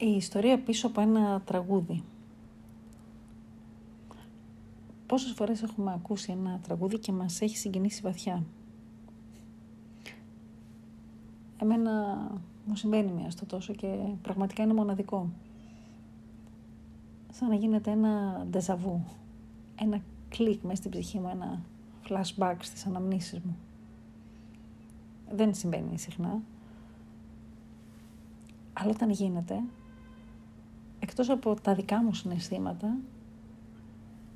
η ιστορία πίσω από ένα τραγούδι. Πόσες φορές έχουμε ακούσει ένα τραγούδι και μας έχει συγκινήσει βαθιά; Εμένα μου συμβαίνει μία στο τόσο και πραγματικά είναι μοναδικό. Σαν να γίνεται ένα ντεζαβού, ένα κλικ μέσα στην ψυχή μου, ένα flashback στις αναμνήσεις μου. Δεν συμβαίνει συχνά. Αλλά όταν γίνεται, εκτός από τα δικά μου συναισθήματα,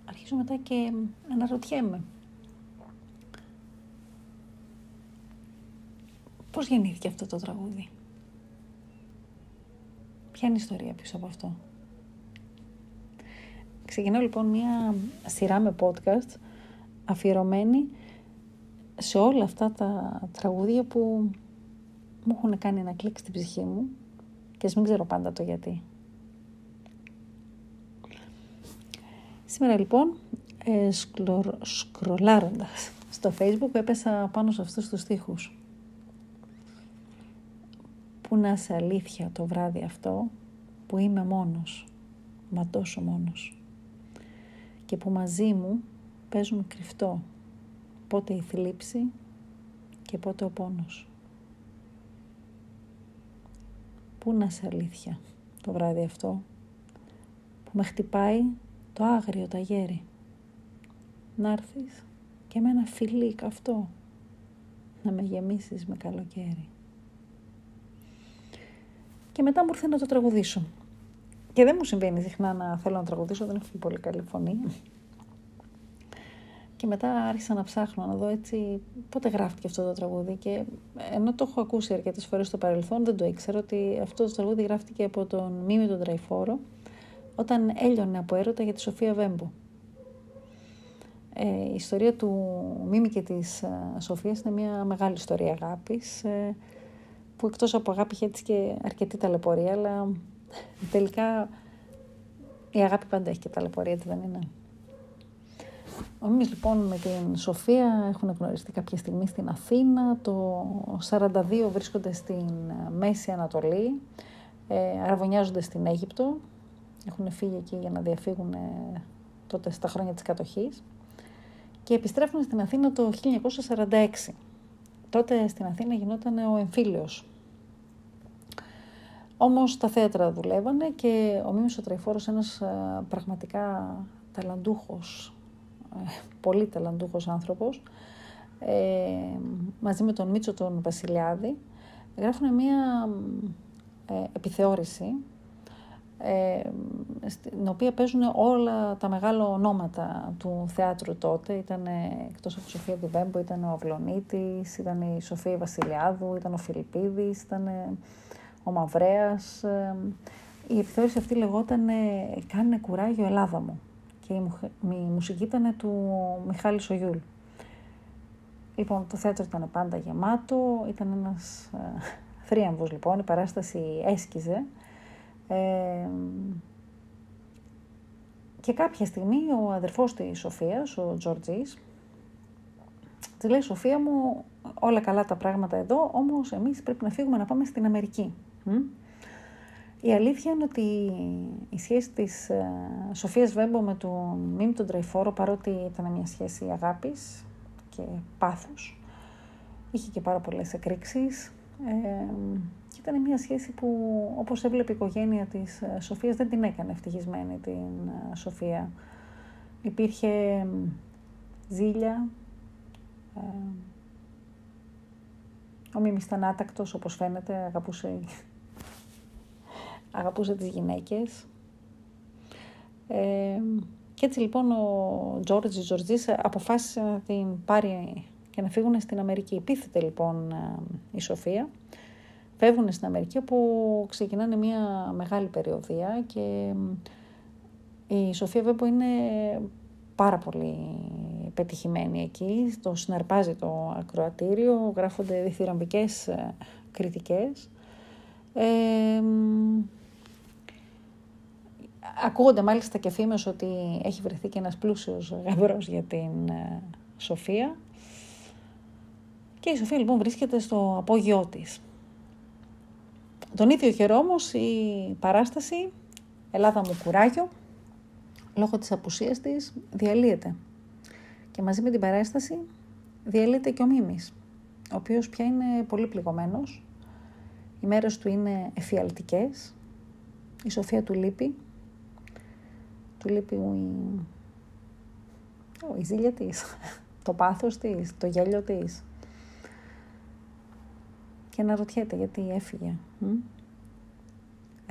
αρχίζω μετά και αναρωτιέμαι. Πώς γεννήθηκε αυτό το τραγούδι; Ποια είναι η ιστορία πίσω από αυτό; Ξεκινάω λοιπόν μια σειρά με podcast αφιερωμένη σε όλα αυτά τα τραγούδια που μου έχουν κάνει ένα κλικ στην ψυχή μου και μην ξέρω πάντα το γιατί. Σήμερα λοιπόν, ε, σκρολάροντας στο facebook έπεσα πάνω σε αυτούς τους στίχους. Πού να σε αλήθεια το βράδυ αυτό που είμαι μόνος, μα τόσο μόνος. Και που μαζί μου παίζουν κρυφτό πότε η θλίψη και πότε ο πόνος. Πού να σε αλήθεια το βράδυ αυτό που με χτυπάει το άγριο ταγέρι. Να έρθεις και με ένα φιλί καυτό να με γεμίσεις με καλοκαίρι. Και μετά μου ήρθε να το τραγουδήσω. Και δεν μου συμβαίνει συχνά να θέλω να τραγουδήσω, δεν έχω πολύ καλή φωνή. Και μετά άρχισα να ψάχνω να δω έτσι πότε γράφτηκε αυτό το τραγούδι. Και ενώ το έχω ακούσει αρκετές φορές στο παρελθόν, δεν το ήξερα ότι αυτό το τραγούδι γράφτηκε από τον Μίμη τον Τραϊφόρο όταν έλειωνε από έρωτα για τη Σοφία Βέμπο. Ε, η ιστορία του Μίμη και της ε, Σοφίας είναι μια μεγάλη ιστορία αγάπης ε, που εκτός από αγάπη είχε έτσι και αρκετή ταλαιπωρία αλλά τελικά η αγάπη πάντα έχει και ταλαιπωρία, έτσι δεν είναι. Ο Μίμης λοιπόν με την Σοφία έχουν γνωριστεί κάποια στιγμή στην Αθήνα, το 42 βρίσκονται στην Μέση Ανατολή, ε, αραβωνιάζονται στην Αίγυπτο, έχουν φύγει εκεί για να διαφύγουν ε, τότε στα χρόνια της κατοχής και επιστρέφουν στην Αθήνα το 1946. Τότε στην Αθήνα γινόταν ο εμφύλιος. Όμως τα θέατρα δουλεύανε και ο Μίμης ο Τραϊφόρος, ένας ε, πραγματικά ταλαντούχος, ε, πολύ ταλαντούχος άνθρωπος, μαζί με τον Μίτσο τον Βασιλιάδη, γράφουν μία επιθεώρηση ε, στην οποία παίζουν όλα τα μεγάλα ονόματα του θεάτρου τότε. Ήταν εκτός από Σοφία Διβέμπο, ήταν ο Αυλονίτης, ήταν η Σοφία Βασιλιάδου, ήταν ο Φιλιππίδης, ήταν ο Μαυρέας. Ε, η επιθεώρηση αυτή λεγόταν «Κάνε κουράγιο Ελλάδα μου» και η μουσική ήταν του Μιχάλη Σογιούλ. Λοιπόν, το θέατρο ήταν πάντα γεμάτο, ήταν ένας ε, θρίαμβος λοιπόν, η παράσταση έσκιζε και κάποια στιγμή ο αδερφός της Σοφίας, ο Τζορτζής, της λέει «Σοφία μου, όλα καλά τα πράγματα εδώ, όμως εμείς πρέπει να φύγουμε να πάμε στην Αμερική». Η αλήθεια είναι ότι η σχέση της ε, Σοφίας Βέμπο με τον Μίμη τον Τραϊφόρο, παρότι ήταν μια σχέση αγάπης και πάθους, είχε και πάρα πολλές εκρήξεις. Και ήταν μια σχέση που, όπως έβλεπε η οικογένεια της ε, Σοφίας, δεν την έκανε ευτυχισμένη την ε, Σοφία. Υπήρχε ζήλια, ε, ο Μίμης ήταν άτακτος, όπως φαίνεται, αγαπούσε, αγαπούσε τις γυναίκες. Ε, και έτσι λοιπόν ο Τζόρτζη Τζορτζής αποφάσισε να την πάρει και να φύγουν στην Αμερική. Υπήθεται λοιπόν η Σοφία φεύγουν στην Αμερική όπου ξεκινάνε μια μεγάλη περιοδία και η Σοφία Βέμπο είναι πάρα πολύ πετυχημένη εκεί, το συναρπάζει το ακροατήριο, γράφονται διθυραμβικές ε, κριτικές. Ε, ακούγονται μάλιστα και φήμες ότι έχει βρεθεί και ένας πλούσιος γαμπρός για την ε, Σοφία. Και η Σοφία λοιπόν βρίσκεται στο απόγειό της. Τον ίδιο καιρό όμως η παράσταση «Ελλάδα μου κουράγιο» λόγω της απουσίας της διαλύεται. Και μαζί με την παράσταση διαλύεται και ο Μίμης, ο οποίος πια είναι πολύ πληγωμένος. Οι μέρες του είναι εφιαλτικές. Η Σοφία του λείπει. Του λείπει η, η ζήλια της, το πάθος της, το γέλιο της. Και αναρωτιέται γιατί έφυγε.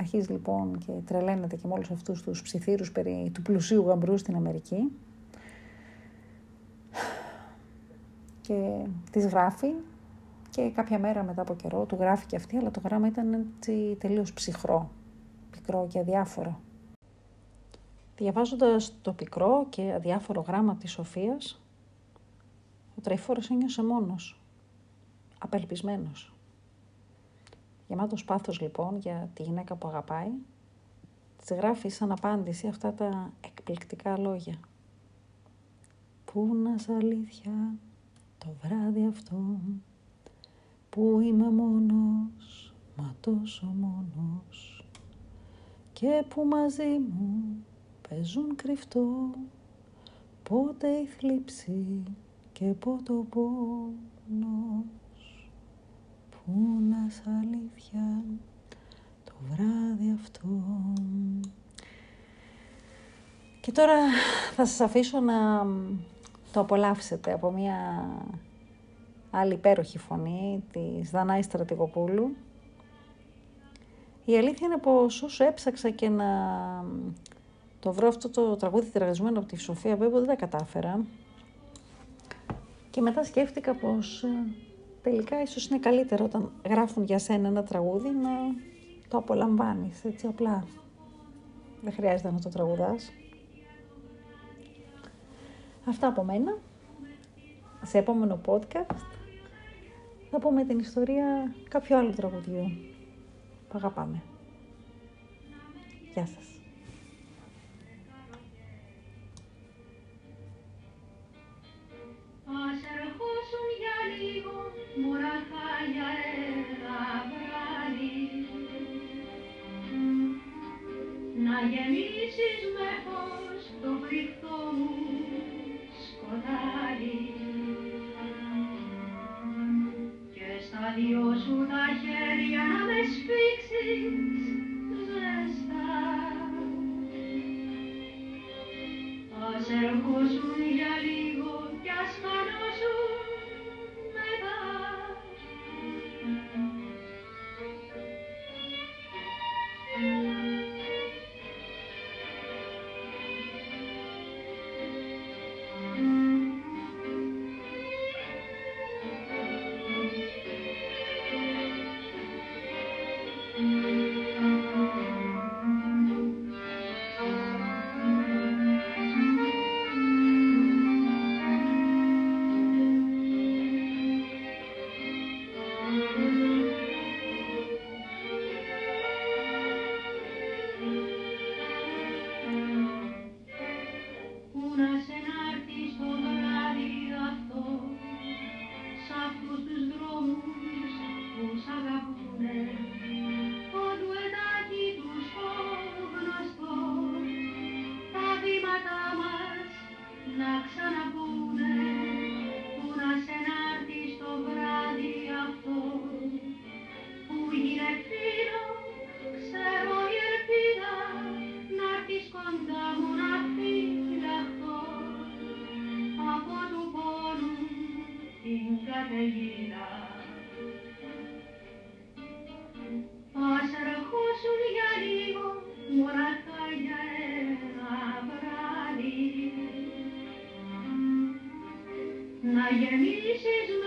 Αρχίζει λοιπόν και τρελαίνεται και με όλους αυτούς τους ψιθύρους περί του πλουσίου γαμπρού στην Αμερική. Και τις γράφει και κάποια μέρα μετά από καιρό του γράφει και αυτή, αλλά το γράμμα ήταν έτσι τελείως ψυχρό, πικρό και αδιάφορο. Διαβάζοντας το πικρό και αδιάφορο γράμμα της Σοφίας, ο Τραϊφόρος ένιωσε μόνος, απελπισμένος. Γεμάτος πάθος λοιπόν για τη γυναίκα που αγαπάει, της γράφει σαν απάντηση αυτά τα εκπληκτικά λόγια. Πού να σ' αλήθεια το βράδυ αυτό που είμαι μόνος, μα τόσο μόνος και που μαζί μου παίζουν κρυφτό πότε η θλίψη και πότε ο πόνος Πού να σ' αλήθεια το βράδυ αυτό. Και τώρα θα σας αφήσω να το απολαύσετε από μια άλλη υπέροχη φωνή της Δανάη Στρατηγοπούλου. Η αλήθεια είναι πως όσο έψαξα και να το βρω αυτό το τραγούδι τυραρισμένο από τη Σοφία βέβαια δεν τα κατάφερα. Και μετά σκέφτηκα πως τελικά ίσως είναι καλύτερο όταν γράφουν για σένα ένα τραγούδι να το απολαμβάνεις, έτσι απλά. Δεν χρειάζεται να το τραγουδάς. Αυτά από μένα. Σε επόμενο podcast θα πούμε την ιστορία κάποιου άλλου τραγουδιού που αγαπάμε. Γεια σας. Γεμίσεις με φως το φρικτό μου σκοτάδι Ayani Shedu